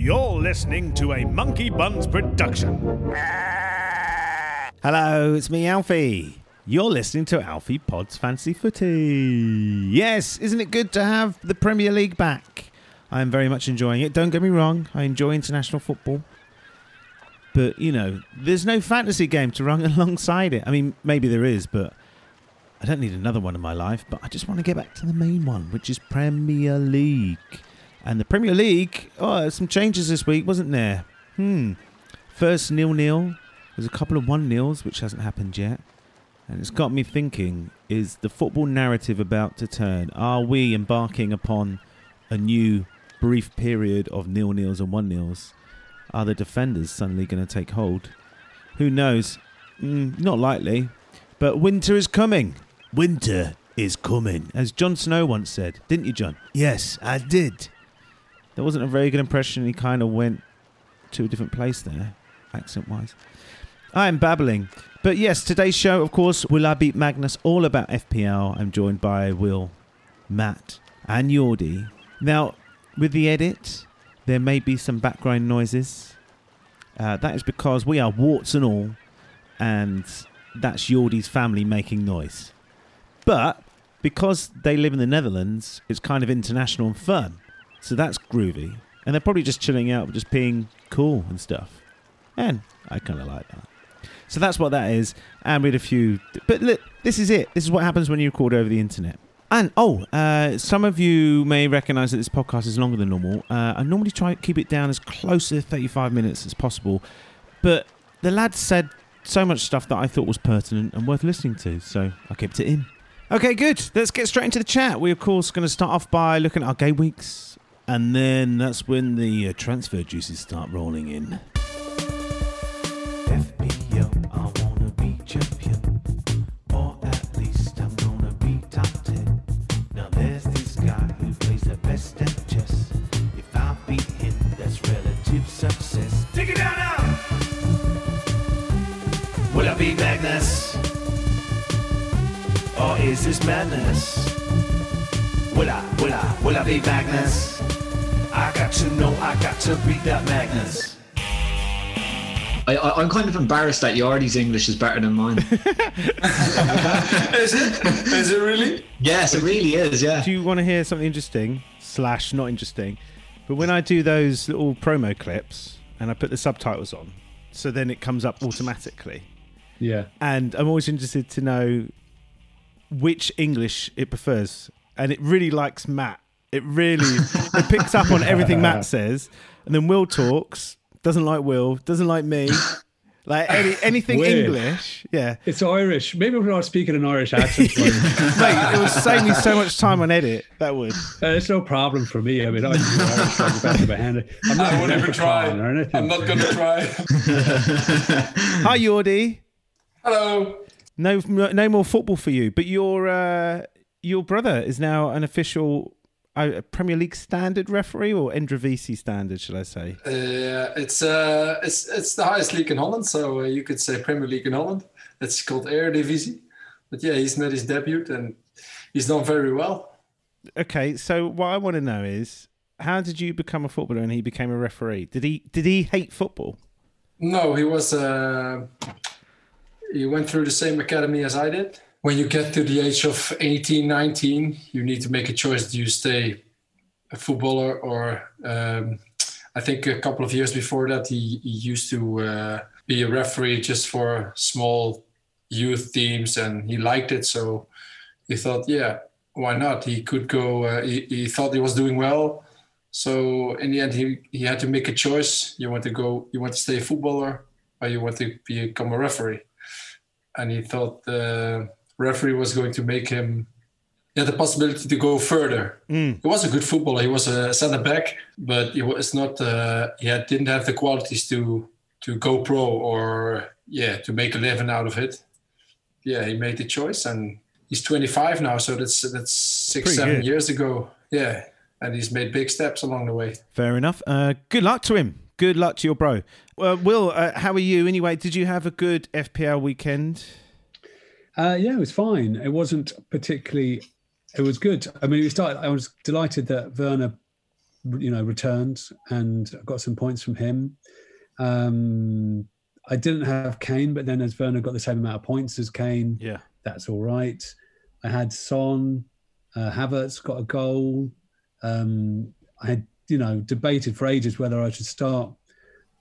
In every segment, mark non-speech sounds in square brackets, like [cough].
You're listening to a Monkey Buns production. Hello, it's me, Alfie. You're listening to Alfie Pod's Fancy Footy. Yes, isn't it good to have the Premier League back? I am very much enjoying it. Don't get me wrong, I enjoy international football. But, you know, there's no fantasy game to run [laughs] alongside it. I mean, maybe there is, but I don't need another one in my life. But I just want to get back to the main one, which is Premier League. And the Premier League, oh, some changes this week, wasn't there? Hmm. First nil nil. There's a couple of one nils, which hasn't happened yet. And it's got me thinking is the football narrative about to turn? Are we embarking upon a new brief period of nil nils and one nils? Are the defenders suddenly going to take hold? Who knows? Mm, not likely. But winter is coming. Winter is coming. As Jon Snow once said, didn't you, John? Yes, I did. That wasn't a very good impression. He kind of went to a different place there, accent wise. I am babbling. But yes, today's show, of course, Will I Beat Magnus? All about FPL. I'm joined by Will, Matt, and Yordi. Now, with the edit, there may be some background noises. Uh, that is because we are warts and all, and that's Yordi's family making noise. But because they live in the Netherlands, it's kind of international and fun. So that's groovy. And they're probably just chilling out, just being cool and stuff. And I kind of like that. So that's what that is. And we had a few. But look, this is it. This is what happens when you record over the internet. And oh, uh, some of you may recognise that this podcast is longer than normal. Uh, I normally try to keep it down as close to 35 minutes as possible. But the lads said so much stuff that I thought was pertinent and worth listening to. So I kept it in. Okay, good. Let's get straight into the chat. We're, of course, going to start off by looking at our game weeks. And then that's when the uh, transfer juices start rolling in. FPL, I wanna be champion. Or at least I'm gonna be top 10. Now there's this guy who plays the best at chess. If I beat him, that's relative success. Take it down now! Will I be Magnus? Or is this madness? Will I, will I, will I be Magnus? I got to know, I got to beat that Magnus. I, I, I'm kind of embarrassed that Yordi's English is better than mine. [laughs] Is it? Is it really? yes, it really is. Yeah. Do you want to hear something interesting? Slash, not interesting. But when I do those little promo clips and I put the subtitles on, so then it comes up automatically. Yeah. And I'm always interested to know which English it prefers. And it really likes Matt. It really it picks up on everything Matt [laughs] says. And then Will talks, doesn't like Will, doesn't like me. Like any, anything Weird. English. Yeah. It's Irish. Maybe we're not speaking an Irish accent. [laughs] uh, Mate, it would save me so much time on edit. That would. it's no problem for me. I mean, I can do Irish like the back of my hand. I'm not I won't an even try. or anything. I'm not going to try. [laughs] Hi, Yordi. Hello. No, no more football for you. But your uh, your brother is now an official uh, Premier League standard referee or Eredivisie standard, shall I say? Uh, it's uh, it's it's the highest league in Holland, so uh, you could say Premier League in Holland. It's called Eredivisie. But yeah, he's made his debut and he's done very well. Okay, so what I want to know is how did you become a footballer and he became a referee? Did he did he hate football? No, he was. Uh, he went through the same academy as I did. When you get to the age of 18, 19, you need to make a choice. Do you stay a footballer or um, I think a couple of years before that, he, he used to uh, be a referee just for small youth teams and he liked it. So he thought, yeah, why not? He could go, uh, he, he thought he was doing well. So in the end, he, he had to make a choice. You want to go, you want to stay a footballer or you want to become a referee. And he thought the referee was going to make him he had the possibility to go further. He was a good footballer. He was a centre back, but he was not. Uh, he had, didn't have the qualities to to go pro or yeah to make a living out of it. Yeah, he made the choice, and he's 25 now. So that's that's six Pretty seven good. years ago. Yeah, and he's made big steps along the way. Fair enough. Uh, good luck to him. Good luck to your bro. Uh, Will, uh, how are you anyway? Did you have a good FPL weekend? Uh, yeah, it was fine. It wasn't particularly. It was good. I mean, we started. I was delighted that Werner you know, returned and I got some points from him. Um, I didn't have Kane, but then as Werner got the same amount of points as Kane, Yeah. that's all right. I had Son, uh, Havertz got a goal. Um, I had, you know, debated for ages whether I should start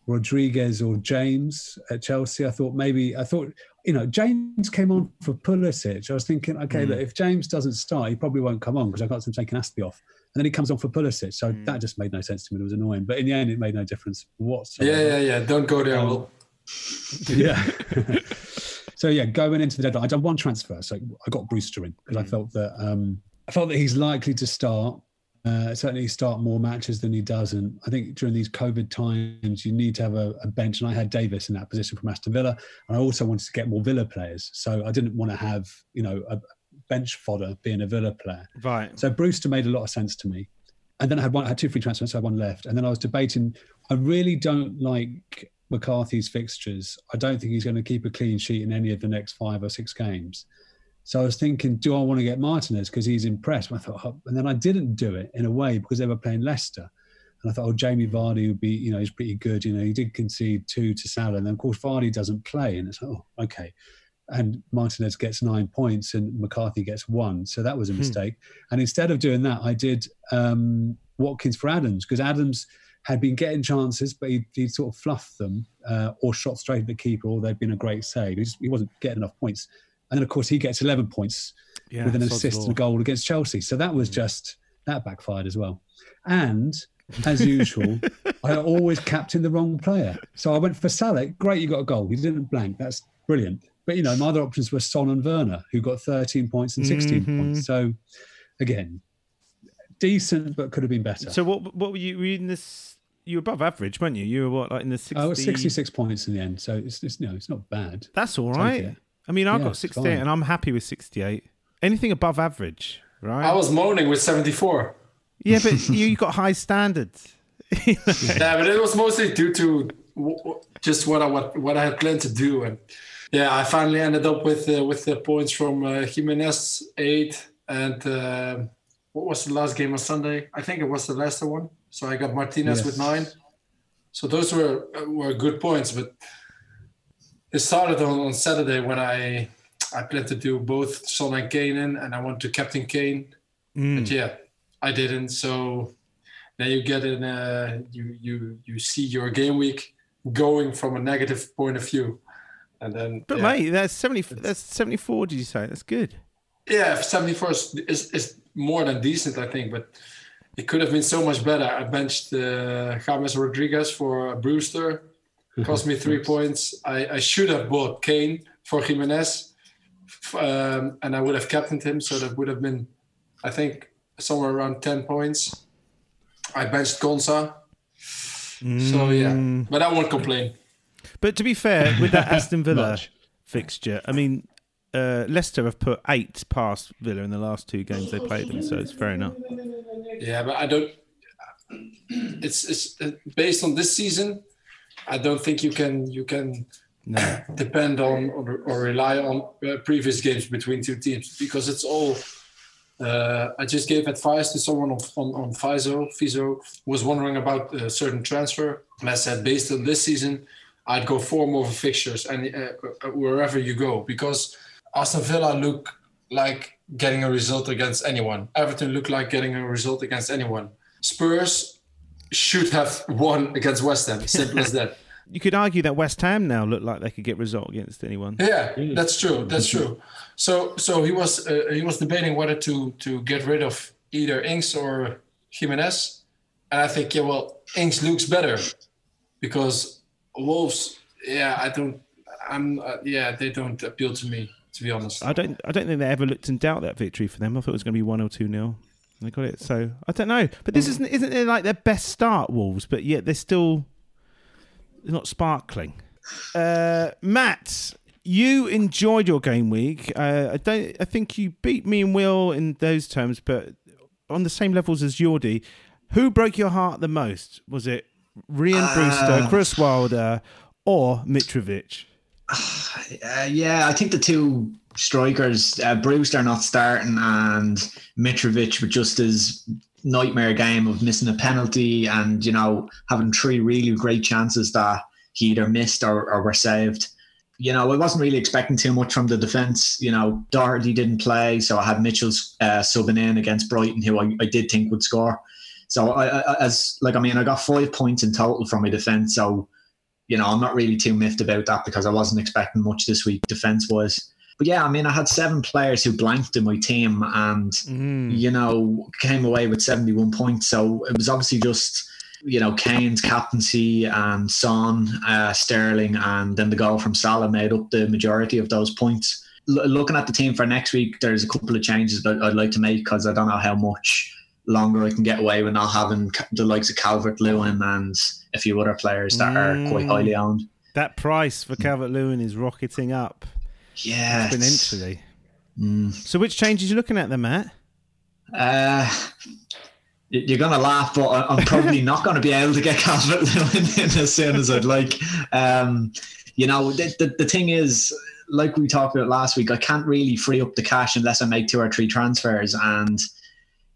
Rodriguez or James at Chelsea. I thought maybe, I thought, you know, James came on for Pulisic. I was thinking, okay, Mm. look, if James doesn't start, he probably won't come on because I've got some taking Aspie off. And then he comes on for Pulisic. So Mm. that just made no sense to me. It was annoying. But in the end, it made no difference whatsoever. Yeah, yeah, yeah. Don't go there. Um, Will. [laughs] yeah. [laughs] so yeah, going into the deadline, I done one transfer. So I got Brewster in because I felt that um, I felt that he's likely to start. Uh, certainly start more matches than he does, and I think during these COVID times, you need to have a, a bench. And I had Davis in that position from Aston Villa, and I also wanted to get more Villa players. So I didn't want to have you know a bench fodder being a Villa player. Right. So Brewster made a lot of sense to me. And then I had one, I had two free transfers, so I had one left. And then I was debating. I really don't like McCarthy's fixtures. I don't think he's going to keep a clean sheet in any of the next five or six games. So I was thinking, do I want to get Martinez because he's impressed? And I thought, oh, and then I didn't do it in a way because they were playing Leicester. And I thought, oh, Jamie Vardy would be, you know, he's pretty good. You know, he did concede two to Salah. And then, of course, Vardy doesn't play. And it's, oh, okay. And Martinez gets nine points and McCarthy gets one. So that was a mistake. And instead of doing that, I did um, Watkins for Adams because Adams had been getting chances, but he he sort of fluffed them uh, or shot straight at the keeper, or they'd been a great save. He, just, he wasn't getting enough points. And then, of course, he gets 11 points Yeah. with an assist and a goal against Chelsea. So that was just, that backfired as well. And as usual, [laughs] I always captain the wrong player. So I went for Salah. Great, you got a goal. He didn't blank. That's brilliant. But, you know, my other options were Son and Werner, who got 13 points and 16 Mhm. points. So, again, decent, but could have been better. So what? What were you? Were you in this? You were above average, weren't you? You were what, like in the 60? I was 66 points in the end. So it's, it's, you know, it's not bad. That's all right. It. I mean, I Yeah, got it's 68 and I'm happy with 68. Anything above average, right? I was moaning with 74. yeah, but [laughs] you, you got high standards. yeah, but it was mostly due to w- w- just what I what, what I had planned to do, and yeah, I finally ended up with uh, with the points from uh, Jimenez eight, and uh, what was the last game on Sunday? I think it was the Leicester one. So I got Martinez Yes. with nine. So those were uh, were good points, but it started on, on Saturday when I I planned to do both Son and Kane in, and I wanted to captain Kane, Mm. but yeah, I didn't. So then you get in, uh, you you you see your game week going from a negative point of view, and then But yeah. mate, that's 70. That's 74. Did you say? That's good. yeah, 74 is, is is more than decent, I think, but it could have been so much better. I benched uh, James Rodriguez for Brewster, cost me three points. I, I should have bought Kane for Jimenez, um, and I would have captained him, so that would have been, I think, somewhere around 10 points. I benched Gonza. So yeah, Mm. but I won't complain. But to be fair, with that [laughs] Aston Villa fixture, I mean, uh, Leicester have put eight past Villa in the last two games they played them, so it's fair enough. Yeah, but I don't. It's it's uh, based on this season. I don't think you can you can No. [coughs] depend on or, or rely on uh, previous games between two teams because it's all. Uh, I just gave advice to someone on on, on Fizo. Fizo was wondering about a certain transfer, and I said based on this season, I'd go four more fixtures and uh, uh, wherever you go because Aston Villa look like getting a result against anyone. Everton look like getting a result against anyone. Spurs should have won against West Ham. [laughs] Simple as that. You could argue that West Ham now look like they could get result against anyone. Yeah, that's true. That's true. So, so he was uh, he was debating whether to to get rid of either Ings or Jimenez, and I think yeah, well, Ings looks better because Wolves. Yeah, I don't. I'm. Uh, yeah, they don't appeal to me to be honest. I don't. I don't think they ever looked in doubt that victory for them. I thought it was going to be one or two nil. They got it. So I don't know. But this isn't isn't it like their best start, Wolves? But yet they're still they're not sparkling. Uh, Matt, you enjoyed your game week. Uh, I don't. I think you beat me and Will in those terms, but on the same levels as Jordi. Who broke your heart the most? Was it Rian Brewster, Chris Wilder, or Mitrovic? Uh, [sighs] yeah, I think the two strikers, uh, Brewster not starting and Mitrovic were just as nightmare game of missing a penalty and you know having three really great chances that he either missed or, or were saved. You know, I wasn't really expecting too much from the defence. You know, Doherty didn't play, so I had Mitchell's uh, subbing in against Brighton, who I, I did think would score. So I, I, as like I mean, I got five points in total from my defence. So you know, I'm not really too miffed about that because I wasn't expecting much this week defence wise. But yeah, I mean, I had seven players who blanked in my team, and Mm. you know, came away with 71 points. So it was obviously just you know Kane's captaincy and Son, uh, Sterling, and then the goal from Salah made up the majority of those points. L- looking at the team for next week, there's a couple of changes that I'd like to make because I don't know how much longer I can get away with not having the likes of Calvert Lewin and a few other players that are quite Mm. highly owned. That price for Calvert Lewin is rocketing up Yeah, exponentially. Mm. So, which changes you looking at, then, Matt? Uh, you're gonna laugh, but I'm probably not going to be able to get [laughs] Calvert Lewin in as soon as I'd like. Um, you know, the, the the thing is, like we talked about last week, I can't really free up the cash unless I make two or three transfers, and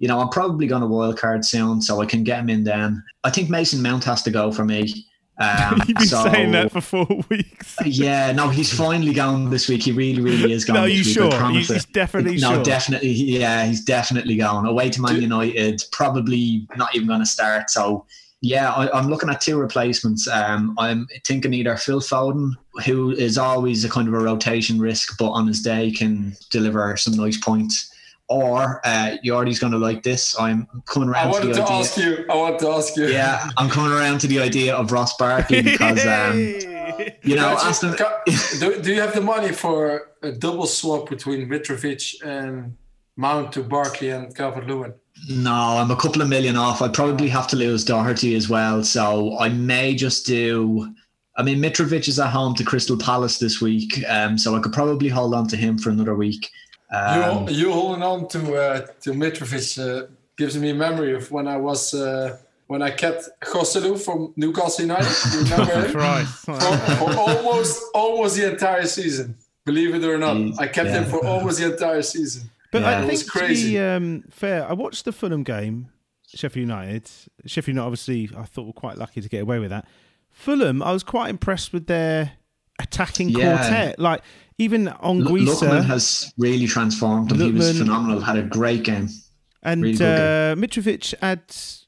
you know, I'm probably going to wildcard soon, so I can get him in then. I think Mason Mount has to go for me. Um, [laughs] You've been so- saying that for four [laughs] weeks. yeah, no, he's finally gone this week. He really, really is [laughs] gone. No, this you week, sure? promise You- it. he's definitely no, sure. definitely. Yeah, he's definitely gone away to Man United. Probably not even going to start. So, yeah, I, I'm looking at two replacements. Um, I'm thinking either Phil Foden, who is always a kind of a rotation risk, but on his day can deliver some nice points, or uh, Yordi's going to like this. I'm coming around to wanted the to idea. ask you. I want to ask you. Yeah, I'm coming around to the idea of Ross Barkley because, um, [laughs] you know, Can't Aston. [laughs] do, do you have the money for a double swap between Mitrovic and Mount to Barkley and Calvert Lewin? No, I'm a couple of million off. I'd probably have to lose Doherty as well. So I may just do. I mean, Mitrovic is at home to Crystal Palace this week, um, so I could probably hold on to him for another week. Um, you, you holding on to uh, to Mitrovic uh, gives me a memory of when I was uh, when I kept Joselu from Newcastle United. You [laughs] remember him? Christ. for, for almost almost the entire season. Believe it or not, Mm, I kept him for almost the entire season. But Yeah. I It think was to be um, fair, I watched the Fulham game, Sheffield United. Sheffield United, obviously, I thought were quite lucky to get away with that. Fulham, I was quite impressed with their attacking Yeah. quartet. Like even L- Anguissa Lookman has really transformed him. He was phenomenal. Had a great game. and really uh, Mitrovic had,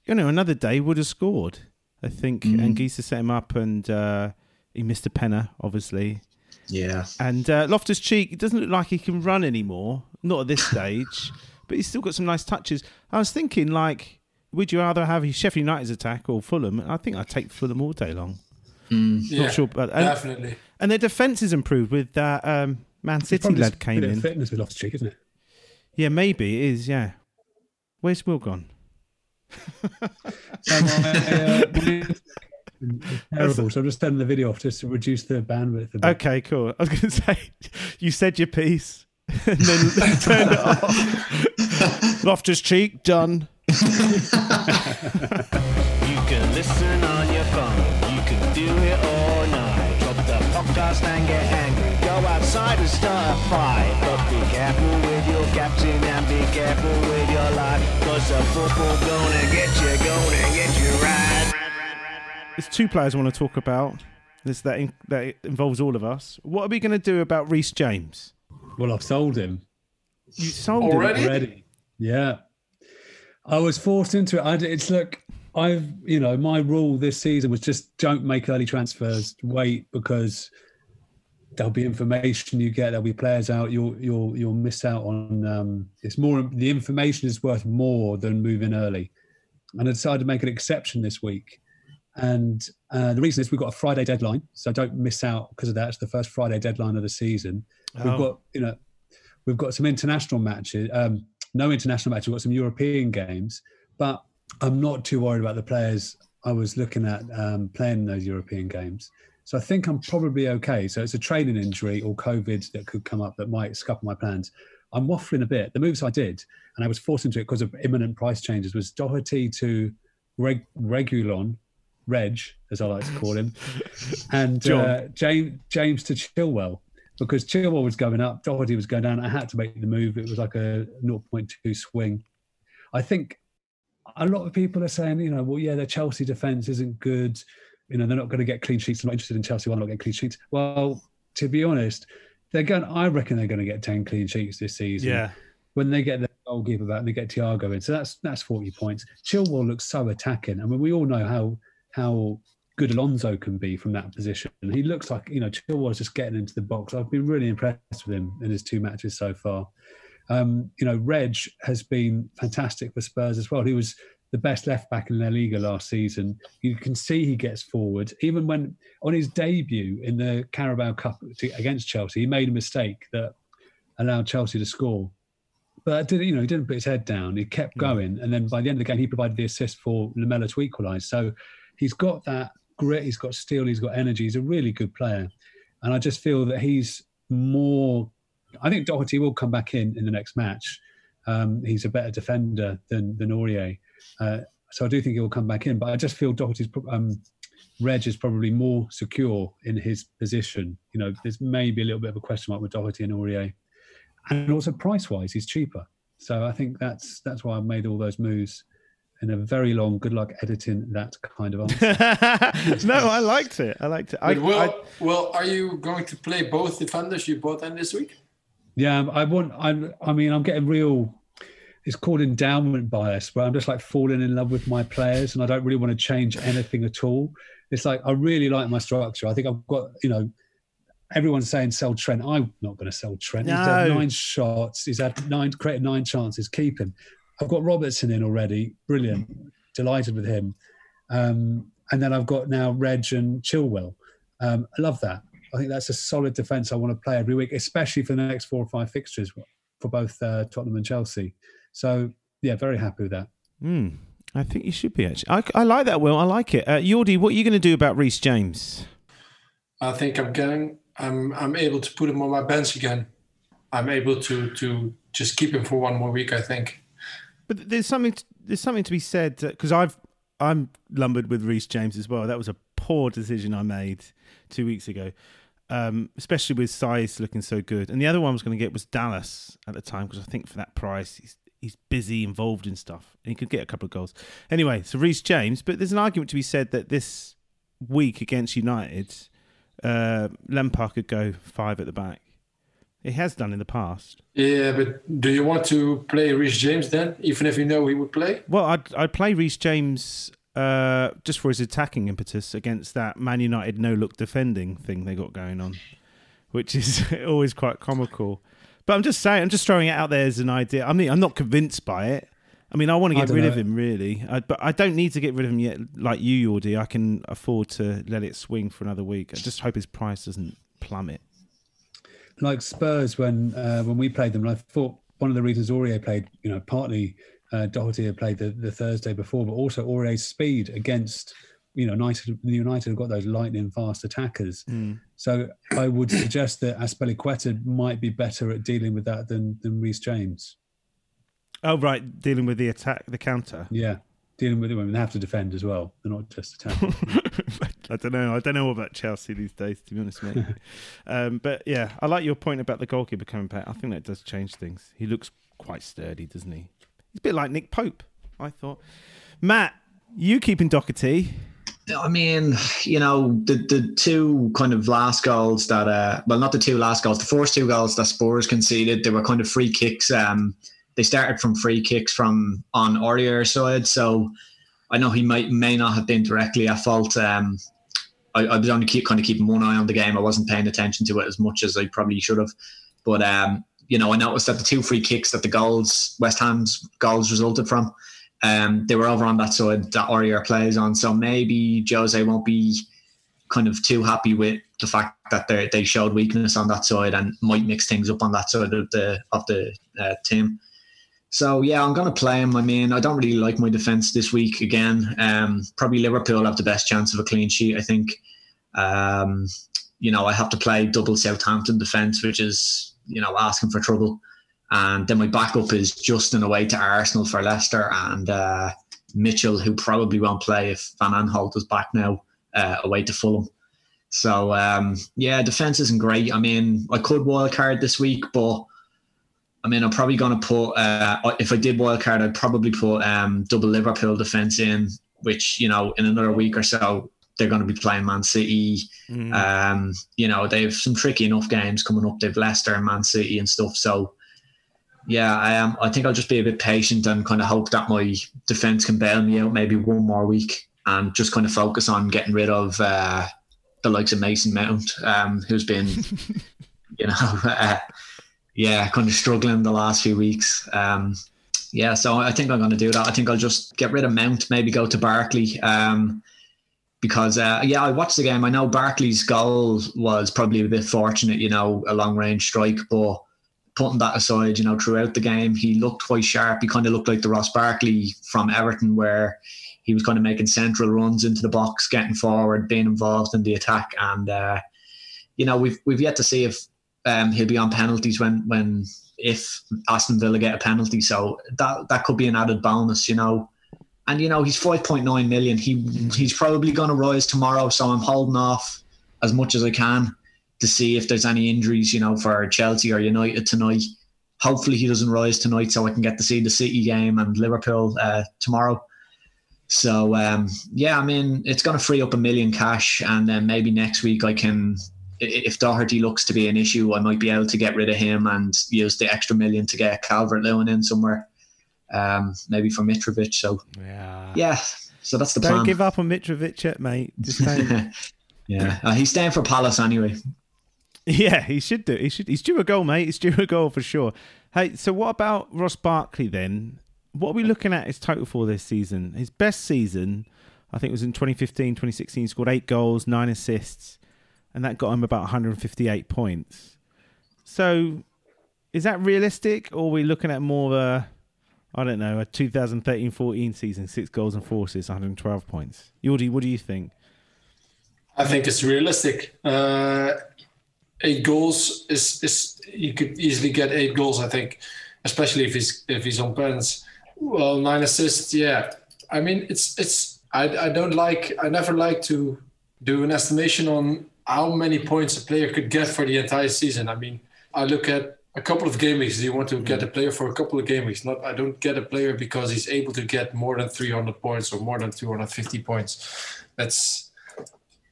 you know, another day would have scored. I think Mm. Anguissa set him up, and uh, he missed a penner, obviously. Yeah, And uh, Loftus Cheek, it doesn't look like he can run anymore, not at this stage, [laughs] but he's still got some nice touches. I was thinking, like, would you rather have Sheffield United's attack or Fulham? I think I'd take Fulham all day long. Yeah, Not sure, but and, definitely. and their defense is improved with that um, Man It's City probably lad just a came bit of in. fitness with Loftus Cheek, isn't it? Yeah, maybe it is. Yeah, where's Will gone? So my, uh, my- it's terrible. So I'm just turning the video off just to reduce the bandwidth. A bit. Okay, cool. I was going [laughs] to say, you said your piece [laughs] and then [laughs] turned it off. Loftus Cheek done. You can listen on your phone. The podcast and get angry. Go outside and start a fight. But be careful with your captain and be careful with your life. Cause the football gonna get you, gonna get you right. There's two players I want to talk about. This that in, that involves all of us. What are we going to do about Reece James? Well, I've sold him You sold Already? him. already. Yeah, I was forced into it. I, it's look, I've you know my rule this season was just don't make early transfers. Wait because there'll be information you get. There'll be players out. You'll you'll you'll miss out on. Um, it's more the information is worth more than moving early. And I decided to make an exception this week. And uh, the reason is we've got a Friday deadline, so don't miss out because of that. It's the first Friday deadline of the season. We've Oh. got you know we've got some international matches. Um, no international matches. We've got some European games, but I'm not too worried about the players I was looking at um, playing those European games. So I think I'm probably okay. So it's a training injury or COVID that could come up that might scupper my plans. I'm waffling a bit. The moves I did, and I was forced into it because of imminent price changes, was Doherty to Reg- Reguilon, Reg, as I like to call him, [laughs] and uh, James, James to Chilwell because Chilwell was going up, Doherty was going down. I had to make the move. It was like a 0.2 swing. I think a lot of people are saying, you know, well, yeah, the Chelsea defence isn't good. You know, they're not going to get clean sheets. I'm not interested in Chelsea. Why not get clean sheets? Well, to be honest, they're going. I reckon they're going to get ten clean sheets this season. Yeah. When they get their goalkeeper back and they get Thiago in, so that's that's forty points. Chilwell looks so attacking. I mean, we all know how how good Alonso can be from that position. He looks like you know Chilwell's just getting into the box. I've been really impressed with him in his two matches so far. Um, you know, Reg has been fantastic for Spurs as well. He was the best left back in La Liga last season. You can see he gets forward. Even when on his debut in the Carabao Cup to, against Chelsea, he made a mistake that allowed Chelsea to score. But did you know he didn't put his head down. He kept going, and then by the end of the game, he provided the assist for Lamela to equalise. So he's got that grit. He's got steel. He's got energy. He's a really good player, and I just feel that he's more. I think Doherty will come back in in the next match. Um, he's a better defender than than Aurier, uh, so I do think he will come back in. But I just feel Doherty's um, Reg is probably more secure in his position. You know, there's maybe a little bit of a question mark with Doherty and Aurier, and also price wise, he's cheaper. So I think that's that's why I made all those moves in a very long. Good luck editing that kind of [laughs] answer. no, I liked it. I liked it. I, well, I- well, are you going to play both defenders you bought in this week? Yeah, I want. I. I mean, I'm getting real. It's called endowment bias, where I'm just like falling in love with my players, and I don't really want to change anything at all. It's like I really like my structure. I think I've got. You know, everyone's saying sell Trent. I'm not going to sell Trent. He's had nine shots. He's had nine created nine chances. Keep him. I've got Robertson in already. Brilliant. Delighted with him. Um, and then I've got now Reg and Chilwell. Um, I love that. I think that's a solid defence I want to play every week, especially for the next four or five fixtures for both uh, Tottenham and Chelsea. So, yeah, very happy with that. Hmm. I think you should be actually. I, I like that, Will. I like it. Uh, Yordi, what are you going to do about Reece James? I think I'm getting. I'm I'm able to put him on my bench again. I'm able to to just keep him for one more week. I think. But there's something. To, there's something to be said because I've I'm lumbered with Reece James as well. That was a poor decision I made two weeks ago, um, especially with size looking so good. And the other one I was going to get was Dallas at the time because I think for that price he's he's busy, involved in stuff, and he could get a couple of goals. Anyway, so Reece James. But there's an argument to be said that this week against United, uh, Lampard could go five at the back. He has done in the past. Yeah, but do you want to play Reece James then, even if you know he would play? Well, I'd I'd play Reece James uh, just for his attacking impetus against that Man United no look defending thing they got going on, which is [laughs] always quite comical. But I'm just saying, I'm just throwing it out there as an idea. I mean, I'm not convinced by it. I mean, I want to get rid of him, really, I, but I don't need to get rid of him yet. Like you, Yordi, I can afford to let it swing for another week. I just hope his price doesn't plummet. Like Spurs, when uh, when we played them, and I thought one of the reasons Aurier played, you know, partly uh, Doherty had played the, the Thursday before, but also Aurier's speed against, you know, United, United have got those lightning fast attackers. So I would suggest that Azpilicueta might be better at dealing with that than than Reece James. Oh, right, dealing with the attack, the counter. Yeah, dealing with them, they have to defend as well. They're not just attacking. [laughs] I don't know. I don't know about Chelsea these days, to be honest, mate. [laughs] um, but yeah, I like your point about the goalkeeper coming back. I think that does change things. He looks quite sturdy, doesn't he? He's a bit like Nick Pope, I thought. Matt, you keeping Doherty? I mean, you know, the the two kind of last goals that uh well not the two last goals, the first two goals that Spurs conceded, they were kind of free kicks. Um they started from free kicks from on Aurier's side. So I know he might may not have been directly at fault. Um I, I was only keep kind of keeping one eye on the game. I wasn't paying attention to it as much as I probably should have. But um, you know, I noticed that the two free kicks that the goals West Ham's goals resulted from, um, they were over on that side that Aurier plays on. So maybe Jose won't be kind of too happy with the fact that they they showed weakness on that side and might mix things up on that side of the of the uh, team. So yeah, I'm to play him. I mean, I don't really like my defense this week again. Um, probably Liverpool have the best chance of a clean sheet. I think. Um, you know, I have to play double Southampton defense, which is you know asking for trouble. And then my backup is Justin away to Arsenal for Leicester and uh, Mitchell, who probably won't play if Van Aanholt is back now, uh, away to Fulham. So um, yeah, defense isn't great. I mean, I could wildcard this week, but I mean, I'm probably going to put uh, if I did wildcard, I'd probably put um, double Liverpool defense in, which you know in another week or so they're going to be playing Man City. Mm. Um, you know, they have some tricky enough games coming up. They've Leicester and Man City and stuff. So, yeah, I am. I think I'll just be a bit patient and kind of hope that my defense can bail me out maybe one more week and just kind of focus on getting rid of uh, the likes of Mason Mount, um, who's been, [laughs] you know, [laughs] uh, yeah, kind of struggling the last few weeks. Um, yeah, so I think I'm going to do that. I think I'll just get rid of Mount, maybe go to Barkley. Um, because uh, yeah, I watched the game. I know Barkley's goal was probably a bit fortunate, you know, a long range strike, but putting that aside, you know, throughout the game, he looked quite sharp. He kind of looked like the Ross Barkley from Everton, where he was kind of making central runs into the box, getting forward, being involved in the attack, and uh, you know, we've we've yet to see if um, he'll be on penalties when when if Aston Villa get a penalty. So that that could be an added bonus, you know and you know he's 5.9 million he he's probably going to rise tomorrow so i'm holding off as much as i can to see if there's any injuries you know for chelsea or united tonight hopefully he doesn't rise tonight so i can get to see the city game and liverpool uh, tomorrow so um, yeah i mean it's going to free up a million cash and then maybe next week i can if Doherty looks to be an issue, I might be able to get rid of him and use the extra million to get Calvert Lewin in somewhere um, maybe for Mitrovic. So Yeah. yeah, so that's the plan. Don't give up on Mitrovic yet, mate. Just [laughs] yeah, uh, he's staying for Palace anyway. Yeah, he should do. He should. He's due a goal, mate. He's due a goal for sure. Hey, so what about Ross Barkley then? What are we looking at his total for this season? His best season, I think, was in 2015, 2016. He scored eight goals, nine assists, and that got him about 158 points. So, is that realistic, or are we looking at more of a, I don't know, a 2013-14 season, six goals and four assists, 112 points? Yordi, what do you think? I think it's realistic. Uh, eight goals is is you could easily get eight goals. I think, especially if he's if he's on pens. Well, nine assists. Yeah, I mean it's it's I I don't like I never like to do an estimation on how many points a player could get for the entire season. I mean, I look at a couple of game weeks. Do you want to get a mm. player for a couple of game weeks? Not I don't get a player because he's able to get more than 300 points or more than 250 points. That's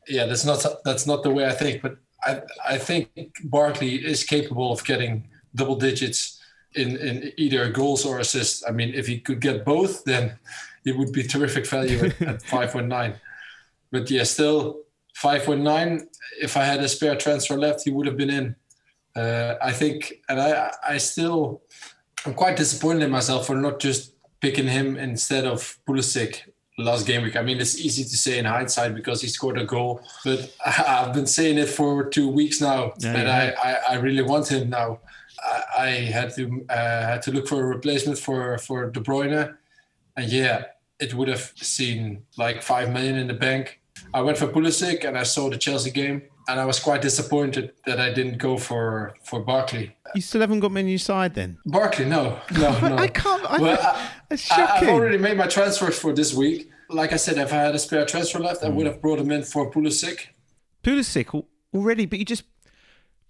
yeah, that's not that's not the way I think. But I I think Barkley is capable of getting double digits in in either goals or assists. I mean, if he could get both, then it would be terrific value at, at [laughs] five point nine. But yeah, still five point nine. If I had a spare transfer left, he would have been in. Uh, I think, and I I still I'm quite disappointed in myself for not just picking him instead of Pulisic last game week. I mean, it's easy to say in hindsight because he scored a goal, but [laughs] I've been saying it for two weeks now, Yeah, and yeah. I, I, I really want him now. I, I had to uh, had to look for a replacement for for De Bruyne, and yeah, it would have seen like five million in the bank. I went for Pulisic, and I saw the Chelsea game, and I was quite disappointed that I didn't go for for Barkley. You still haven't got me on your side then? Barkley, no, no, [laughs] no. I can't. I, Well, I- it's I, shocking. I've already made my transfers for this week. Like I said, if I had a spare transfer left, I would mm. have brought him in for Pulisic. Pulisic already, but you just.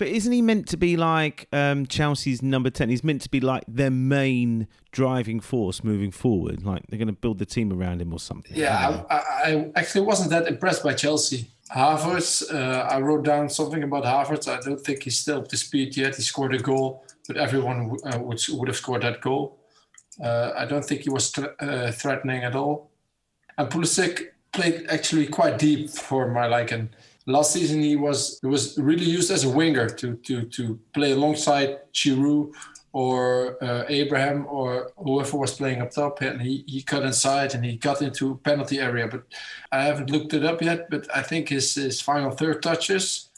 But isn't he meant to be like um, Chelsea's number ten? He's meant to be like their main driving force moving forward. Like they're going to build the team around him or something. Yeah. I, I, I actually wasn't that impressed by Chelsea. Havertz, uh, I wrote down something about Havertz. I don't think he's still up to speed yet. He scored a goal, but everyone uh, would would have scored that goal. Uh, I don't think he was th- uh, threatening at all. And Pulisic played actually quite deep for my liking. Last season he was he was really used as a winger to to to play alongside Giroud or uh, Abraham or whoever was playing up top, and he, he cut inside and he got into penalty area. But I haven't looked it up yet. But I think his his final third touches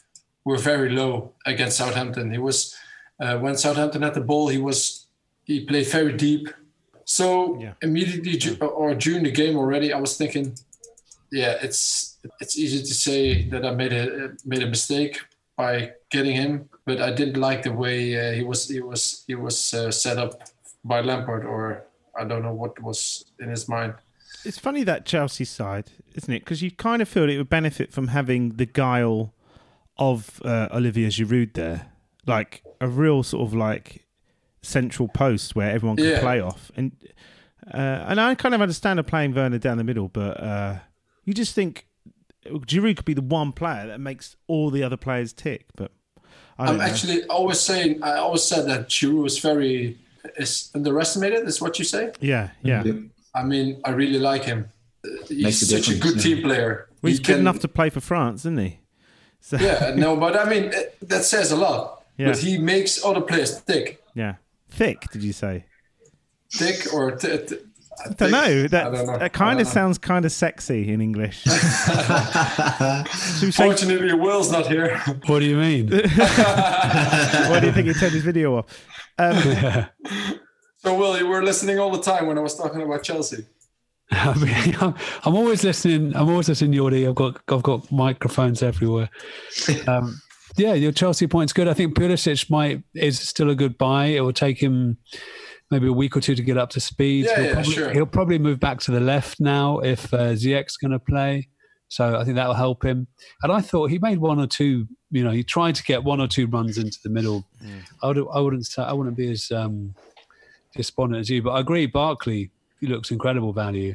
were very low against Southampton. He was uh, when Southampton had the ball, he was he played very deep. So Yeah. immediately ju- or during the game already, I was thinking, yeah, it's it's easy to say that I made a made a mistake by getting him, but I didn't like the way uh, he was he was he was uh, set up by Lampard, or I don't know what was in his mind. It's funny that Chelsea side, isn't it? Because you kind of feel it would benefit from having the guile of uh, Olivier Giroud there, like a real sort of like central post where everyone can Yeah. play off. And uh, and I kind of understand her playing Werner down the middle, but uh, you just think Giroud could be the one player that makes all the other players tick. But I don't I'm know. actually always saying I always said that Giroud is very is underestimated. Is what you say? yeah, yeah. I mean, I really like him. He's Makes such a difference, good yeah. team player. Well, he's He good can- enough to play for France, isn't he? So, Yeah, no, but I mean that says a lot. Yeah. But he makes other players thick, yeah. Thick, did you say? thick or t- t- I don't know. That, I don't know. that kind of know. sounds kind of sexy in English. [laughs] Should say, Fortunately, Will's not here. What do you mean? [laughs] why do you think he turned his video off? Um, [laughs] So, Will, you were listening all the time when I was talking about Chelsea. I mean, I'm, I'm always listening. I'm always listening, Yordi. I've got I've got microphones everywhere. Um, yeah, your Chelsea point's good. I think Pulisic might is still a good buy. It will take him maybe a week or two to get up to speed. Yeah, he'll, yeah, probably, sure. he'll probably move back to the left now if uh, Ziyech's going to play. So I think that will help him. And I thought he made one or two. You know, he tried to get one or two runs into the middle. I would I wouldn't say, I wouldn't be as um, despondent as you, but I agree. Barkley he looks incredible value.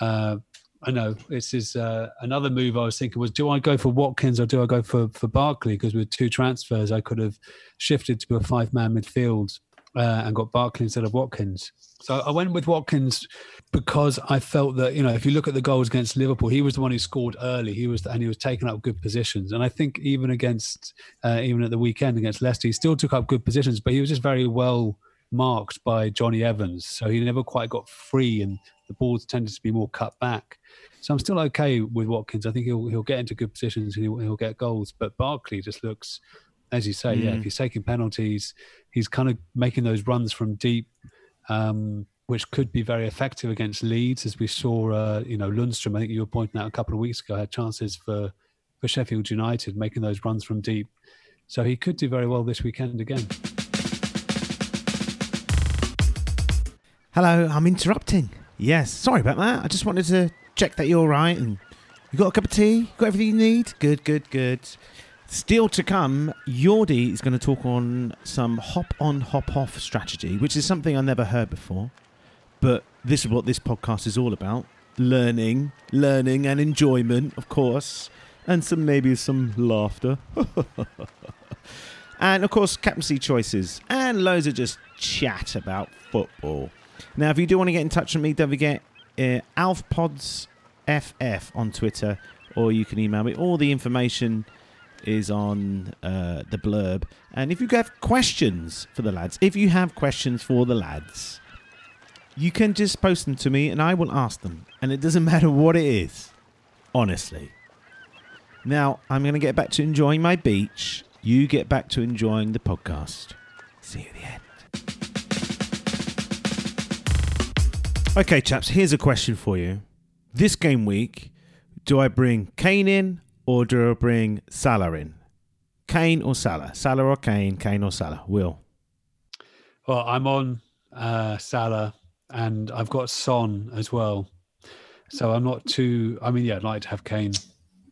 Uh, I know this is uh, another move. I was thinking was, do I go for Watkins or do I go for for Barkley? Because with two transfers, I could have shifted to a five man midfield uh, and got Barkley instead of Watkins. So I went with Watkins because I felt that you know if you look at the goals against Liverpool, he was the one who scored early. He was and he was taking up good positions. And I think even against uh, even at the weekend against Leicester, he still took up good positions, but he was just very well marked by Jonny Evans. So he never quite got free, and the balls tended to be more cut back. So I'm still okay with Watkins. I think he'll he'll get into good positions and he'll, he'll get goals. But Barkley just looks, as you say, yeah. If he's taking penalties, he's kind of making those runs from deep, um, which could be very effective against Leeds, as we saw. Uh, you know, Lundstram. I think you were pointing out a couple of weeks ago had chances for for Sheffield United making those runs from deep. So he could do very well this weekend again. hello, I'm interrupting. Yes, sorry about that. I just wanted to check that you're all right and you got a cup of tea? Got everything you need? Good, good, good. Still to come, Yordi is going to talk on some hop on, hop off strategy, which is something I never heard before. But this is what this podcast is all about learning, learning, and enjoyment, of course, and some maybe some laughter. [laughs] and of course, captaincy choices, and loads of just chat about football. Now, if you do want to get in touch with me, don't forget uh, AlfPodsFF on Twitter, or you can email me. All the information is on uh, the blurb. And if you have questions for the lads, if you have questions for the lads, you can just post them to me and I will ask them. And it doesn't [laughs] matter what it is, honestly. Now, I'm going to get back to enjoying my beach. You get back to enjoying the podcast. See you at the end. Okay, chaps, here's a question for you. This game week, do I bring Kane in or do I bring Salah in? Kane or Salah? Salah or Kane? Kane or Salah? Will. Well, I'm on uh, Salah and I've got Son as well. So I'm not too. I mean, yeah, I'd like to have Kane,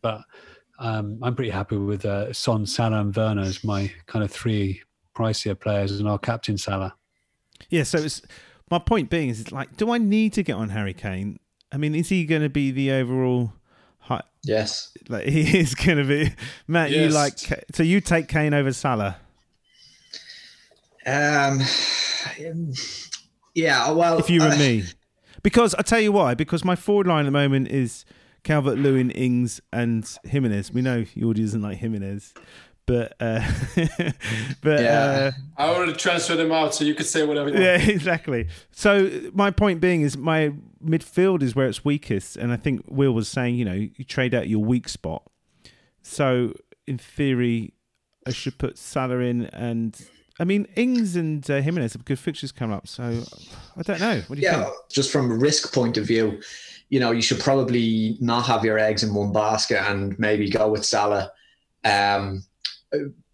but um, I'm pretty happy with uh, Son, Salah, and Werner as my kind of three pricier players, and our captain Salah. Yeah, so it's my point being is it's like, do I need to get on Harry Kane? I mean, is he going to be the overall? Yes. like [laughs] he is going to be. Matt, you like so you take Kane over Salah? Um. Yeah. Well, If you were uh, me, because I tell you why. Because my forward line at the moment is Calvert Lewin, Ings, and Jimenez. We know Jordi doesn't like Jimenez, but uh, [laughs] but Yeah. uh, I already transferred him out, so you could say whatever you yeah, [laughs] exactly. So my point being is my midfield is where it's weakest, and I think Will was saying, you know, you trade out your weak spot. So in theory, I should put Salah in, and I mean Ings and uh, Jimenez have good fixtures coming up. So I don't know. What do you think? yeah, think? just from a risk point of view, you know, you should probably not have your eggs in one basket and maybe go with Salah. Um,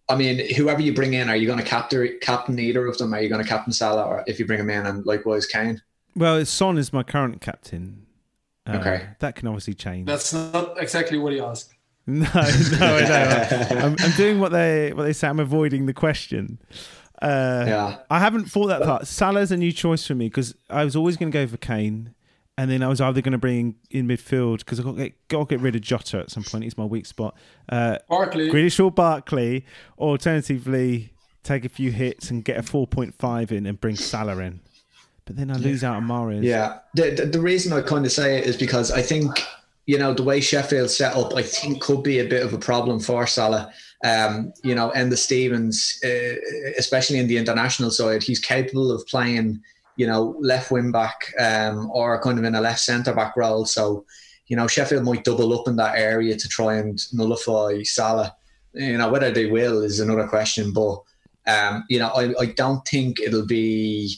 I mean, whoever you bring in, are you going to captain captain either of them? Are you going to captain Salah, or if you bring him in, and likewise Kane? Well, Son is my current captain. Uh, Okay. that can obviously change. That's not exactly what he asked. [laughs] No, no, I know. [laughs] I'm, I'm doing what they what they say. I'm avoiding the question. Uh, Yeah. I haven't thought that part. Salah's a new choice for me because I was always going to go for Kane, and then I was either going to bring in midfield because I got to get, got to get rid of Jota at some point. He's my weak spot. Uh, Barkley. Grealish or Barkley, or alternatively take a few hits and get a four point five in and bring Salah in. But then I lose out on Mahrez. Yeah, the, the the reason I kind of say it is because I think you know the way Sheffield set up, I think could be a bit of a problem for Salah. Um, you know, and the Stevens, uh, especially in the international side, he's capable of playing, you know, left wing back um, or kind of in a left centre back role. So, you know, Sheffield might double up in that area to try and nullify Salah. You know, whether they will is another question, but um, you know, I, I don't think it'll be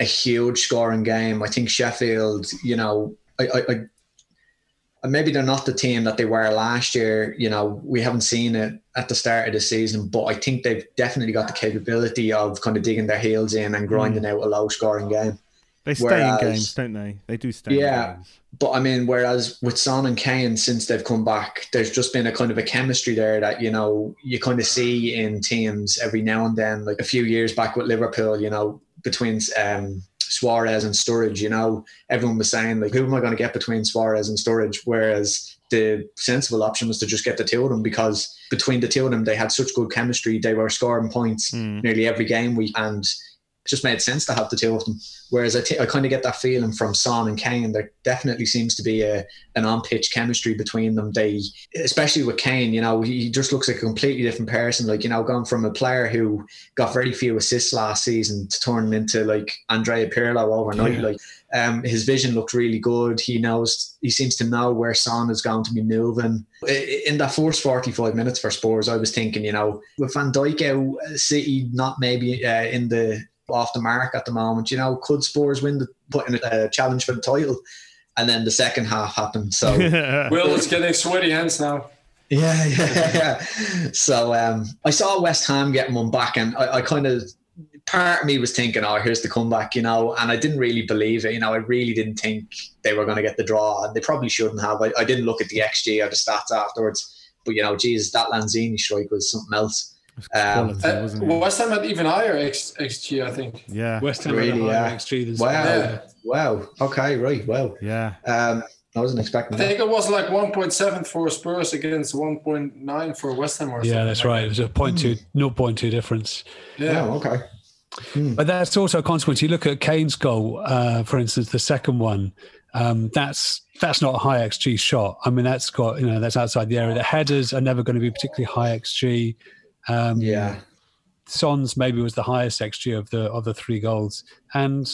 a huge scoring game. I think Sheffield, you know, I, I, I maybe they're not the team that they were last year. You know, we haven't seen it at the start of the season, but I think they've definitely got the capability of kind of digging their heels in and grinding out a low scoring game. They stay Whereas- in games, don't they? They do stay Yeah. in games. Yeah. But I mean, whereas with Son and Kane, since they've come back, there's just been a kind of a chemistry there that, you know, you kind of see in teams every now and then. Like a few years back with Liverpool, you know, between um, Suarez and Sturridge, you know, everyone was saying, like, who am I going to get between Suarez and Sturridge? Whereas the sensible option was to just get the two of them because between the two of them, they had such good chemistry. They were scoring points hmm. nearly every game week and it just made sense to have the two of them. Whereas I t- I kind of get that feeling from Son and Kane. There definitely seems to be a an on pitch chemistry between them. They, especially with Kane, you know, he just looks like a completely different person. Like you know, gone from a player who got very few assists last season to turn into like Andrea Pirlo overnight. Like um, his vision looked really good. He knows he seems to know where Son is going to be moving. In that first forty five minutes for Spurs, I was thinking, you know, with Van Dijk out, City not maybe uh, in the off the mark at the moment. You know, could Spurs win the put in a challenge for the title? And then the second half happened. So [laughs] Will is getting sweaty hands now. yeah, [laughs] yeah, yeah. So um, I saw West Ham getting one back, and I, I kind of part of me was thinking, oh, here's the comeback, you know, and I didn't really believe it. You know, I really didn't think they were going to get the draw, and they probably shouldn't have. I, I didn't look at the XG or the stats afterwards, but you know, geez, that Lanzini strike was something else. Um, Uh. West Ham had even higher X, XG, I think. Yeah. West Ham Really, really, yeah. XG than wow, Yeah. wow, okay, right, wow. Yeah. Um, I wasn't I expecting that. think it was like 1.7 for Spurs against 1.9 for West Ham or something. Yeah, that's like right. It was a point two, 0.2 difference. that. Yeah. Oh, okay. But that's also a consequence. You look at Kane's goal, uh, for instance, the second one. Um, that's that's not a high xG shot. I mean, that's got you know that's outside the area. The headers are never going to be particularly high xG. Um, Yeah. Son's maybe was the highest xG of the of the three goals, and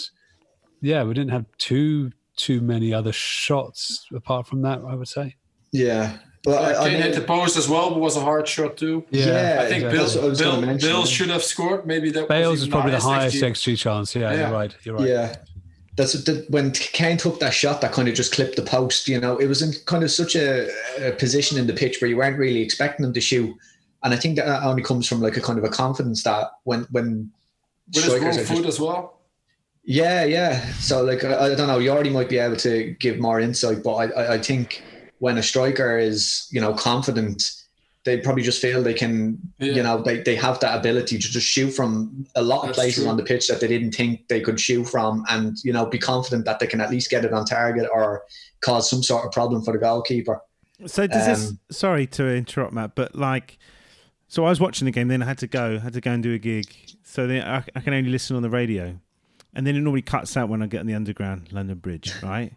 yeah, we didn't have too too many other shots apart from that. I would say. Yeah. Well, I, I Kane hit the post as well, but was a hard shot too. yeah, I think exactly. Bill, I Bill, Bill should have scored. Maybe that Bales was is probably the highest XG. xG chance. Yeah, Yeah. you're right. You're right. Yeah. That's the, when Kane took that shot that kind of just clipped the post. You know, it was in kind of such a, a position in the pitch where you weren't really expecting him to shoot, and I think that only comes from like a kind of a confidence that when when With his strikers wrong are foot just, as well. yeah yeah. So like I, I don't know, you already might be able to give more insight, but I, I I think when a striker is you know confident. They probably just feel they can, you know, they, they have that ability to just shoot from a lot of That's places true. on the pitch that they didn't think they could shoot from, and you know, be confident that they can at least get it on target or cause some sort of problem for the goalkeeper. So does this? Um, Sorry to interrupt, Matt, but like, so I was watching the game, then I had to go, had to go and do a gig. So then I, I can only listen on the radio, and then it normally cuts out when I get on the underground London Bridge, [laughs] right?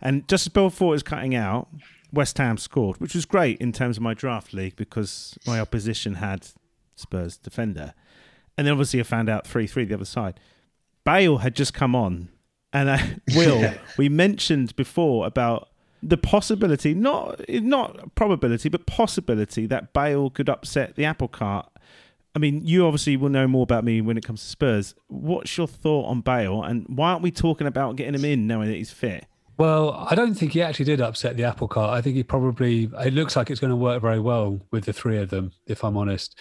And just as before it was cutting out, West Ham scored, which was great in terms of my draft league because my opposition had Spurs defender, and then obviously I found out three three the other side. Bale had just come on, and uh, [laughs] Will we mentioned before about the possibility, not not probability, but possibility that Bale could upset the apple cart. I mean, you obviously will know more about me when it comes to Spurs. What's your thought on Bale, and why aren't we talking about getting him in knowing that he's fit? Well, I don't think he actually did upset the apple cart. I think he probably, it looks like it's going to work very well with the three of them, if I'm honest.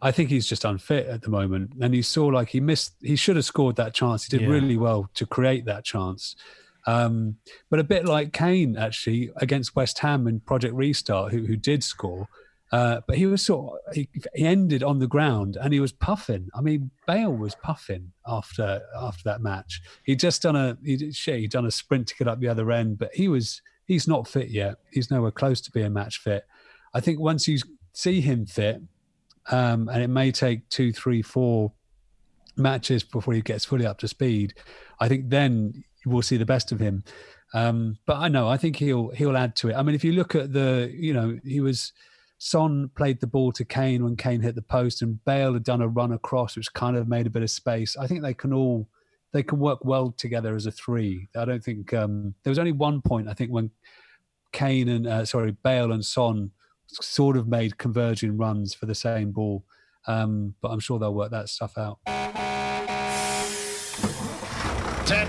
I think he's just unfit at the moment. And he saw like he missed, he should have scored that chance. He did Yeah. really well to create that chance. Um, but a bit like Kane, actually, against West Ham and Project Restart, who, who did score. Uh, but he was sort of, he, he ended on the ground and he was puffing. I mean, Bale was puffing after after that match. He'd just done a he he'd done a sprint to get up the other end, but he was he's not fit yet. He's nowhere close to being match fit. I think once you see him fit, um, and it may take two, three, four matches before he gets fully up to speed. I think then will see the best of him. Um, but I know I think he'll he'll add to it. I mean, if you look at the, you know, he was Son played the ball to Kane when Kane hit the post, and Bale had done a run across, which kind of made a bit of space. I think they can all they can work well together as a three. I don't think um, there was only one point I think when Kane and uh, sorry Bale and Son sort of made converging runs for the same ball, um, but I'm sure they'll work that stuff out.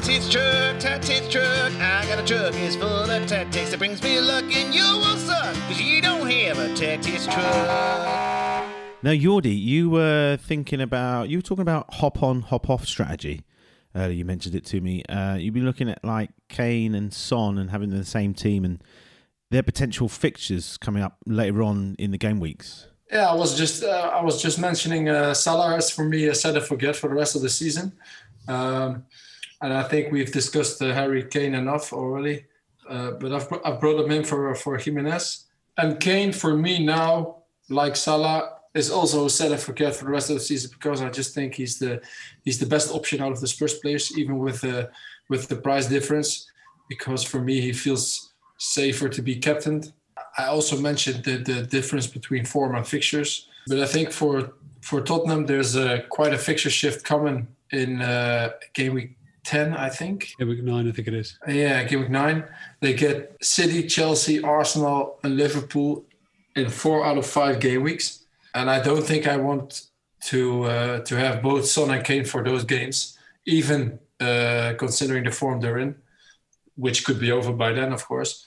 Tactics truck, tactics truck. I got a truck, it's full of tactics that brings me luck, and you will suck, cause you don't have a tactics truck. Now, Yordi, you were thinking about, you were talking about hop on, hop off strategy. Earlier, you mentioned it to me. Uh, you've been looking at like Kane and Son and having the same team and their potential fixtures coming up later on in the game weeks. Yeah, I was just uh, I was just mentioning uh, Salah is for me a set and forget for the rest of the season, um, and I think we've discussed uh, Harry Kane enough already. Uh, but I've I've brought him in for for Jimenez and Kane for me now, like Salah, is also set and forget for the rest of the season because I just think he's the he's the best option out of the Spurs players, even with the with the price difference. Because for me, he feels safer to be captained. I also mentioned the, the difference between form and fixtures, but I think for for Tottenham, there's a quite a fixture shift coming in uh, game week ten, I think. Yeah, week nine, I think it is. Yeah, game week nine. They get City, Chelsea, Arsenal, and Liverpool in four out of five game weeks, and I don't think I want to uh, to have both Son and Kane for those games, even uh, considering the form they're in, which could be over by then, of course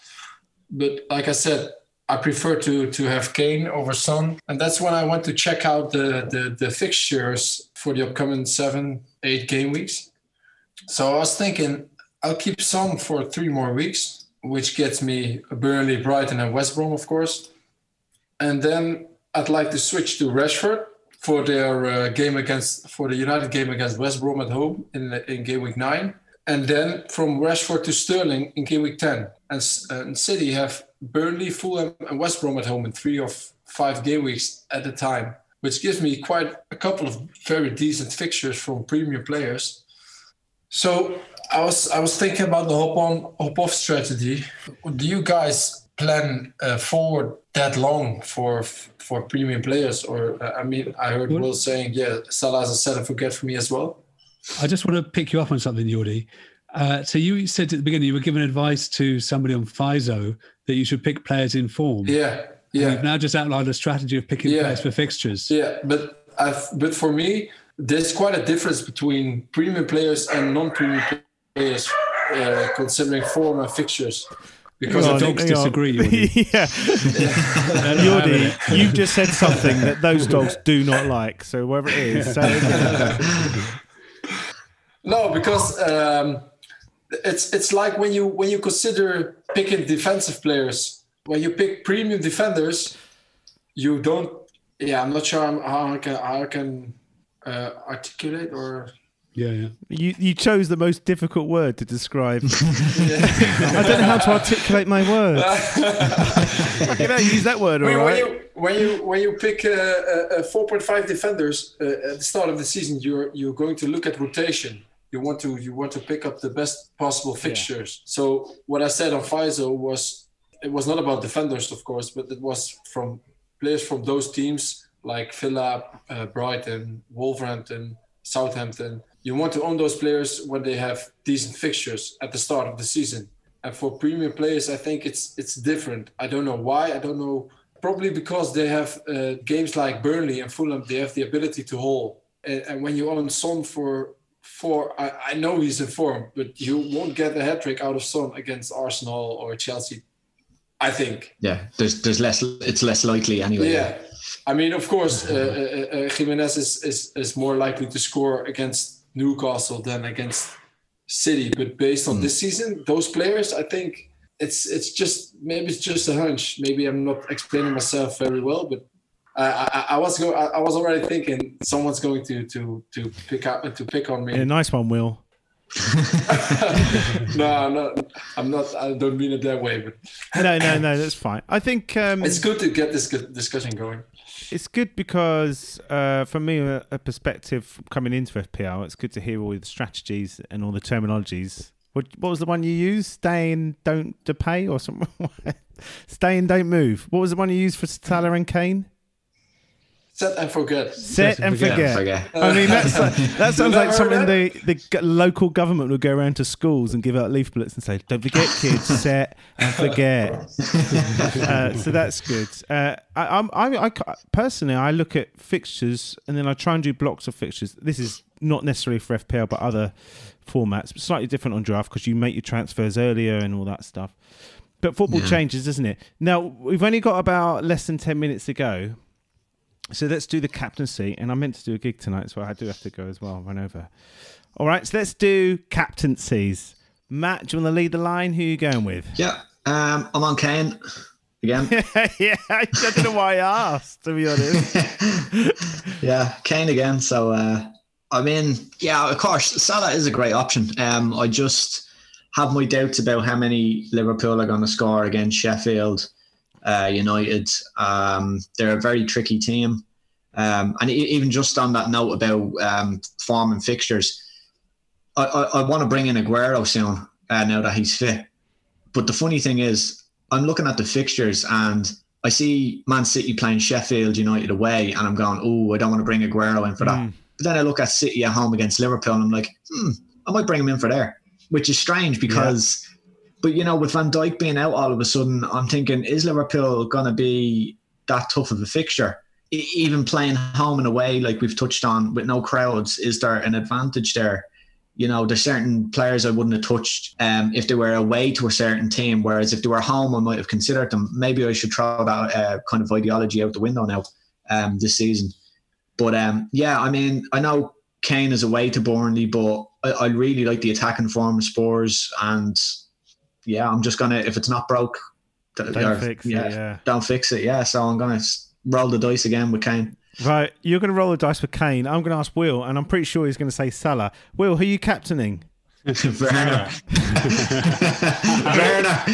but like I said, I prefer to to have Kane over Son, and that's when I went to check out the the, the fixtures for the upcoming seven eight game weeks. So I was thinking I'll keep Son for three more weeks, which gets me Burnley, Brighton, and West Brom, of course, and then I'd like to switch to Rashford for their uh, game against for the United game against West Brom at home in in game week nine, and then from Rashford to Sterling in game week ten. And, and City have Burnley, Fulham, and West Brom at home in three of five game weeks at a time, which gives me quite a couple of very decent fixtures from premium players. So I was I was thinking about the hop on hop off strategy. Do you guys plan uh, forward that long for for premium players? Or uh, I mean, I heard Will saying, yeah, Salah's a set and forget for me as well. I just want to pick you up on something, Yordi. Uh, so you said at the beginning you were giving advice to somebody on FISO that you should pick players in form. Yeah, yeah. And you've now just outlined a strategy of picking Yeah. players for fixtures. Yeah, but I've, but for me, there's quite a difference between premium players and non-premium players, uh, considering form and fixtures. Because Hang I on, think dogs disagree, Yordi. [laughs] yeah. Yordi, you've just said something that those dogs do not like. So whatever it is, say it [laughs] no, because um, it's it's like when you when you consider picking defensive players, when you pick premium defenders, you don't. Yeah, I'm not sure how I can how I can uh, articulate or Yeah, yeah. You you chose the most difficult word to describe. [laughs] I don't know how to articulate my words. [laughs] Fucking hell, use that word, all when, when you when you when you pick uh, uh, uh, 4.5 defenders uh, at the start of the season, you're you're going to look at rotation. You want to you want to pick up the best possible fixtures. So what I said on FISO was it was not about defenders, of course, but it was from players from those teams like Villa, uh, Brighton, Wolverhampton, Southampton. You want to own those players when they have decent fixtures at the start of the season. And for premium players, I think it's it's different. I don't know why. I don't know. Probably because they have uh, games like Burnley and Fulham. They have the ability to hold. And, and when you own Son for for, I, I know he's in form, but you won't get a hat trick out of Son against Arsenal or Chelsea. I think. Yeah, there's there's less. It's less likely anyway. Yeah. I mean, of course, uh, uh, uh, Jimenez is, is is more likely to score against Newcastle than against City. But based on this season, those players, I think it's it's just maybe it's just a hunch. Maybe I'm not explaining myself very well, but I, I, I was go I, I was already thinking someone's going to to to pick up to pick on me. Yeah, nice one, Will. [laughs] no, I'm not. I'm not. I don't mean it that way, but No, no, no, that's fine. I think um, it's good to get this discussion going. It's good because, uh, from me, a, a perspective coming into FPL, it's good to hear all the strategies and all the terminologies. What, what was the one you used? Stay and don't pay or something? [laughs] Stay and don't move. What was the one you used for Salah and Kane? Set and forget. Set and forget. forget. Forget. I mean, that's [laughs] like, that sounds like something the, the local government would go around to schools and give out leaflets and say, "Don't forget, kids, [laughs] set and forget." uh, so that's good. Uh, I, I'm, I, I, personally, I look at fixtures and then I try and do blocks of fixtures. This is not necessarily for FPL, but other formats, but slightly different on draft because you make your transfers earlier and all that stuff. But football Yeah. changes, doesn't it? Now we've only got about less than ten minutes to go. So let's do the captaincy, and I meant to do a gig tonight, so I do have to go as well. Run over. All right, so let's do captaincies. Matt, do you want to lead the line? Who are you going with? Yeah, um, I'm on Kane again. [laughs] yeah, I don't know why I asked. To be honest, [laughs] yeah, Kane again. So uh, I mean, yeah, of course, Salah is a great option. Um, I just have my doubts about how many Liverpool are going to score against Sheffield uh, United. Um, they're a very tricky team, um, and even just on that note about um, form and fixtures, I, I, I want to bring in Aguero soon uh, now that he's fit. But the funny thing is, I'm looking at the fixtures and I see Man City playing Sheffield United away, and I'm going, oh, I don't want to bring Aguero in for that. Mm. But then I look at City at home against Liverpool, and I'm like, hmm, I might bring him in for there, which is strange because, but you know, with Van Dijk being out all of a sudden, I'm thinking, is Liverpool going to be that tough of a fixture? Even playing home and away, like we've touched on, with no crowds, is there an advantage there? You know, there's certain players I wouldn't have touched um, if they were away to a certain team, whereas if they were home, I might have considered them. Maybe I should throw that uh, kind of ideology out the window now um, this season. But um, yeah, I mean, I know Kane is away to Burnley, but I, I really like the attacking form of Spurs. And yeah, I'm just gonna if it's not broke, Don't or- fix it, yeah. don't fix it. Yeah, so I'm gonna roll the dice again with Kane. right, you're going to roll the dice with Kane. I'm going to ask Will, and I'm pretty sure he's going to say Salah. Will, who are you captaining? [laughs] Werner. Werner.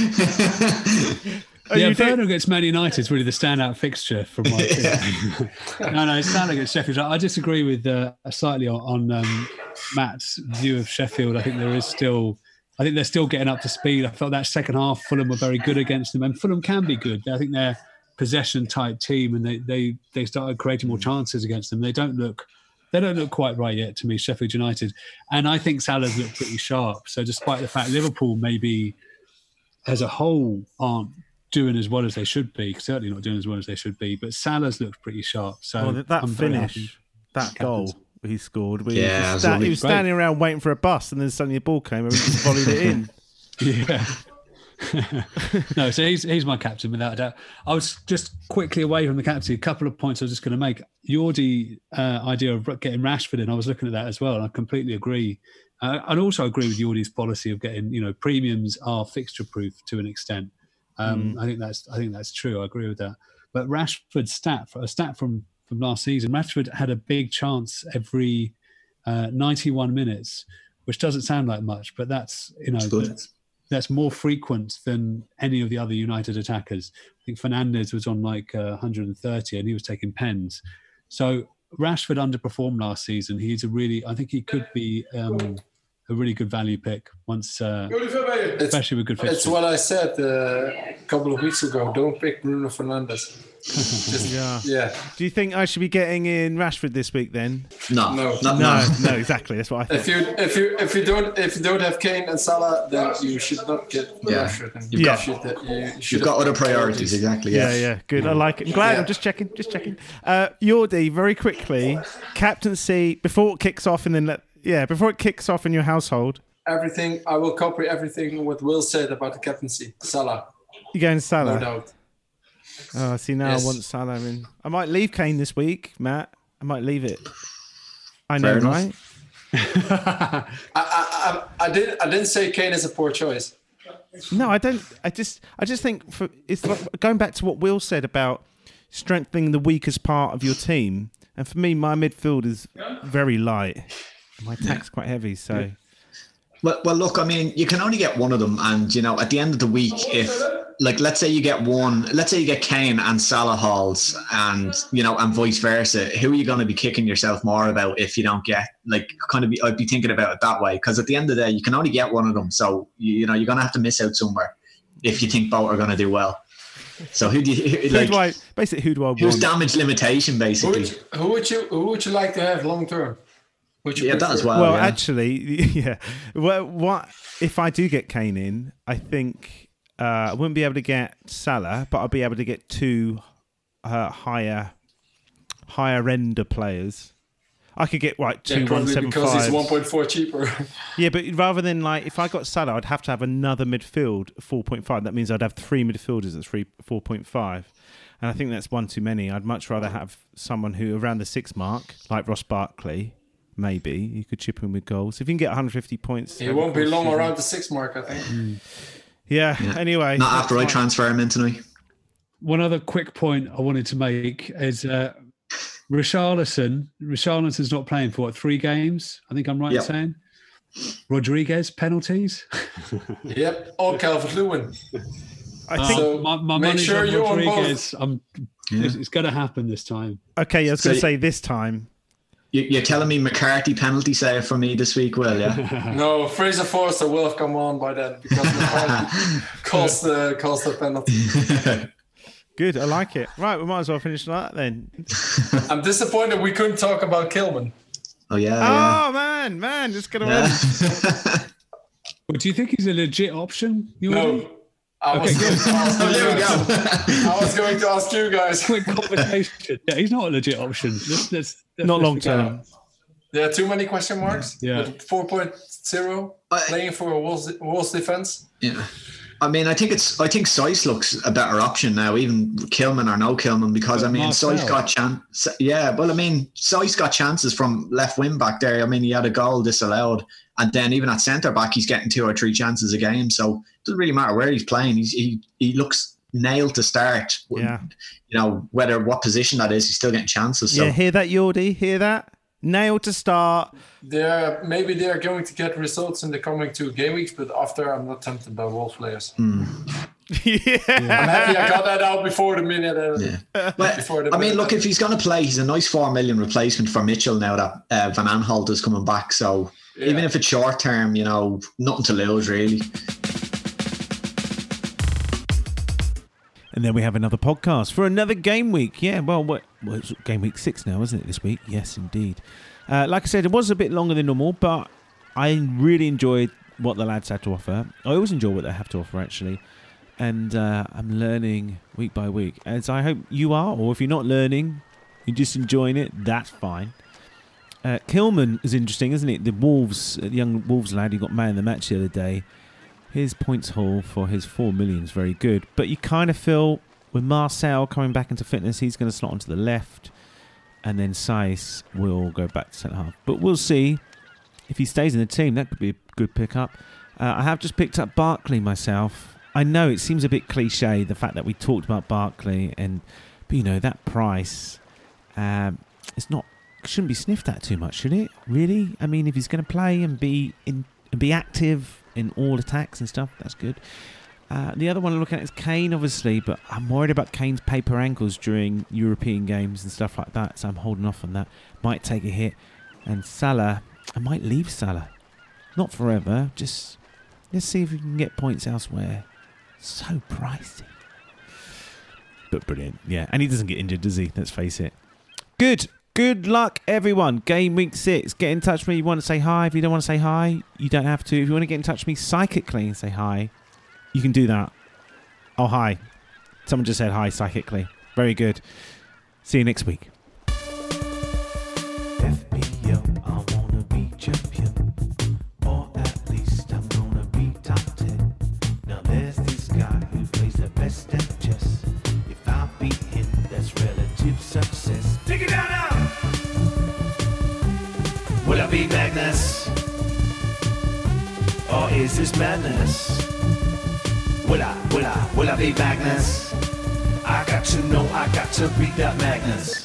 Are yeah, you do- Werner against Man United is really the standout fixture from my opinion. no, no, it's Salah against Sheffield. I disagree with uh, slightly on, on um, Matt's view of Sheffield. I think there is still, I think they're still getting up to speed. I felt that second half, Fulham were very good against them, and Fulham can be good. I think they're possession type team, and they they they started creating more chances against them. They don't look. They don't look quite right yet to me, Sheffield United, and I think Salah's looked pretty sharp. So, despite the fact Liverpool maybe as a whole aren't doing as well as they should be. Certainly not doing as well as they should be. But Salah's looked pretty sharp. So Well, that, that finish, that goal he scored, where Yeah, he, was was sta- he was standing around waiting for a bus, and then suddenly a ball came and he just volleyed it in. [laughs] Yeah. [laughs] no, so he's he's my captain without a doubt. I was just quickly away from the captain. A couple of points I was just going to make. Yordi uh, idea of getting Rashford in. I was looking at that as well, and I completely agree. Uh, and also agree with Yordi's policy of getting you know premiums are fixture proof to an extent. Um, I think that's I think that's true. I agree with that. But Rashford's stat a stat from from last season. Rashford had a big chance every uh, 91 minutes, which doesn't sound like much, but that's you know that's, that's more frequent than any of the other United attackers. I think Fernandes was on like uh, 130 and he was taking pens. So Rashford underperformed last season. He's a really, I think he could be um, a really good value pick once, uh, especially with good fixtures. it's what I said uh, a couple of weeks ago. Don't pick Bruno Fernandes. [laughs] Just, Yeah. yeah. Do you think I should be getting in Rashford this week then? No, No. no, No, no. [laughs] no, exactly. That's what I If you if you if you don't if you don't have Kane and Salah, then you should not get Yeah. Rashford. And You've you got- uh, you You've got other priorities, exactly. Yeah, Yeah, yeah, good. I like it. I'm glad. Yeah. I'm just checking. Just checking. Uh, Yordi, very quickly, captaincy before it kicks off, and then let, yeah, before it kicks off in your household, Everything I will copy everything what Will said about the captaincy. Salah, You're going no doubt. Oh, see now Yes. I want Salah in. I might leave Kane this week, Matt. I might leave it. I know, Fair right? [laughs] I, I, I, I didn't I didn't say Kane is a poor choice. No, I don't. I just, I just think for it's like going back to what Will said about strengthening the weakest part of your team. And for me, my midfield is very light. My attack's quite heavy, so Well, well, look, I mean, you can only get one of them, and you know, at the end of the week, if like, let's say you get one, let's say you get Kane and Salah hauls, and you know, and vice versa, who are you going to be kicking yourself more about if you don't get like kind of? Be, I'd be thinking about it that way because at the end of the day, you can only get one of them, so you, you know, you're going to have to miss out somewhere if you think both are going to do well. So who do you who like? do I basically who do I Who's want? damage limitation, Who basically? would, you, who would you who would you like to have long term? Would you Yeah, that as well. well, yeah. actually, [laughs] yeah. Well, what if I do get Kane in? I think uh, I wouldn't be able to get Salah, but I'll be able to get two uh, higher, higher ender players. I could get like Yeah, two one probably seven because five. he's one point four cheaper. [laughs] Yeah, but rather than like if I got Salah, I'd have to have another midfield four point five. That means I'd have three midfielders at three four point five. And I think that's one too many. I'd much rather have someone who around the six mark, like Ross Barkley, maybe. You could chip in with goals. If you can get 150 points. It won't be long of the around the six mark, I think. season. Yeah, anyway. Not after I transfer him into me. One other quick point I wanted to make is uh, Richarlison. Richarlison's not playing for what three games? I think I'm right Yep. in saying. Rodriguez penalties. [laughs] Yep, or Calvert Lewin. I think. So my my make money's sure on you're on both. Rodriguez. I'm, it's, it's going to happen this time. okay, I was So going to say this time. You, you're telling me McCarthy penalty save for me this week, Will? Yeah. [laughs] No, Fraser Forster will have come on by then because McCarthy [laughs] caused the caused the penalty. [laughs] Good, I like it. Right, we might as well finish like that then. I'm disappointed we couldn't talk about Kilman. oh yeah. yeah. Oh man, man, just gonna Yeah. win. But do you think he's a legit option? You No, I was, Okay, going to ask you [laughs] there we guys. go. I was going to ask you guys. [laughs] quick conversation. yeah, he's not a legit option. Let's, let's, let's- Not long term. There are too many question marks. Yeah. With 4.0 playing for a Wolves, Wolves defense. yeah. I mean, I think it's. I think Saiss looks a better option now, even Kilman or no Kilman, because I mean. Saiss got chance. Yeah, well, I mean, Saiss got chances from left wing back there. I mean, he had a goal disallowed, and then even at centre back, he's getting two or three chances a game. So it doesn't really matter where he's playing. He's, he he looks nailed to start. Yeah. You know whether what position that is, he's still getting chances. So Yeah, hear that, Yordi? Hear that? Nailed to start. They're maybe they're going to get results in the coming two game weeks, but after I'm not tempted by Wolves players. yeah. I'm happy I got that out before the minute. uh, Yeah. Well, Before the I mean, look, if he's going to play, he's a nice four million replacement for Mitchell now that uh, Van Aanholt is coming back. So even if it's short term, you know, nothing to lose really. And then we have another podcast for another game week. Yeah, well, what, well it's game week six now, isn't it, this week? Yes, indeed. Uh, like I said, it was a bit longer than normal, but I really enjoyed what the lads had to offer. I always enjoy what they have to offer, actually. And uh, I'm learning week by week, as I hope you are. Or if you're not learning, you're just enjoying it, that's fine. Uh, Kilman is interesting, isn't it? The Wolves, the young Wolves lad who got man of the match the other day. His points haul for his four million is very good, but you kind of feel with Marcel coming back into fitness, he's going to slot onto the left, and then Saiss will go back to centre half. But we'll see if he stays in the team. That could be a good pickup. Uh, I have just picked up Barkley myself. I know it seems a bit cliche the fact that we talked about Barkley, and but you know that price, um, it's not shouldn't be sniffed at too much, should it? Really? I mean, if he's going to play and be in and be active in all attacks and stuff, that's good. Uh, the other one I'm looking at is Kane, obviously, but I'm worried about Kane's paper ankles during European games and stuff like that, so I'm holding off on that. Might take a hit. And Salah, I might leave Salah. Not forever, just let's see if we can get points elsewhere. So pricey. But brilliant, yeah. And he doesn't get injured, does he? Let's face it. Good. Good luck, everyone. Game week six. Get in touch with me. You want to say hi. If you don't want to say hi, you don't have to. If you want to get in touch with me psychically and say hi, you can do that. Oh, hi. Someone just said hi psychically. Very good. See you next week. Or is this madness? Will I, will I, will I be Magnus? I got to know, I got to beat that Magnus.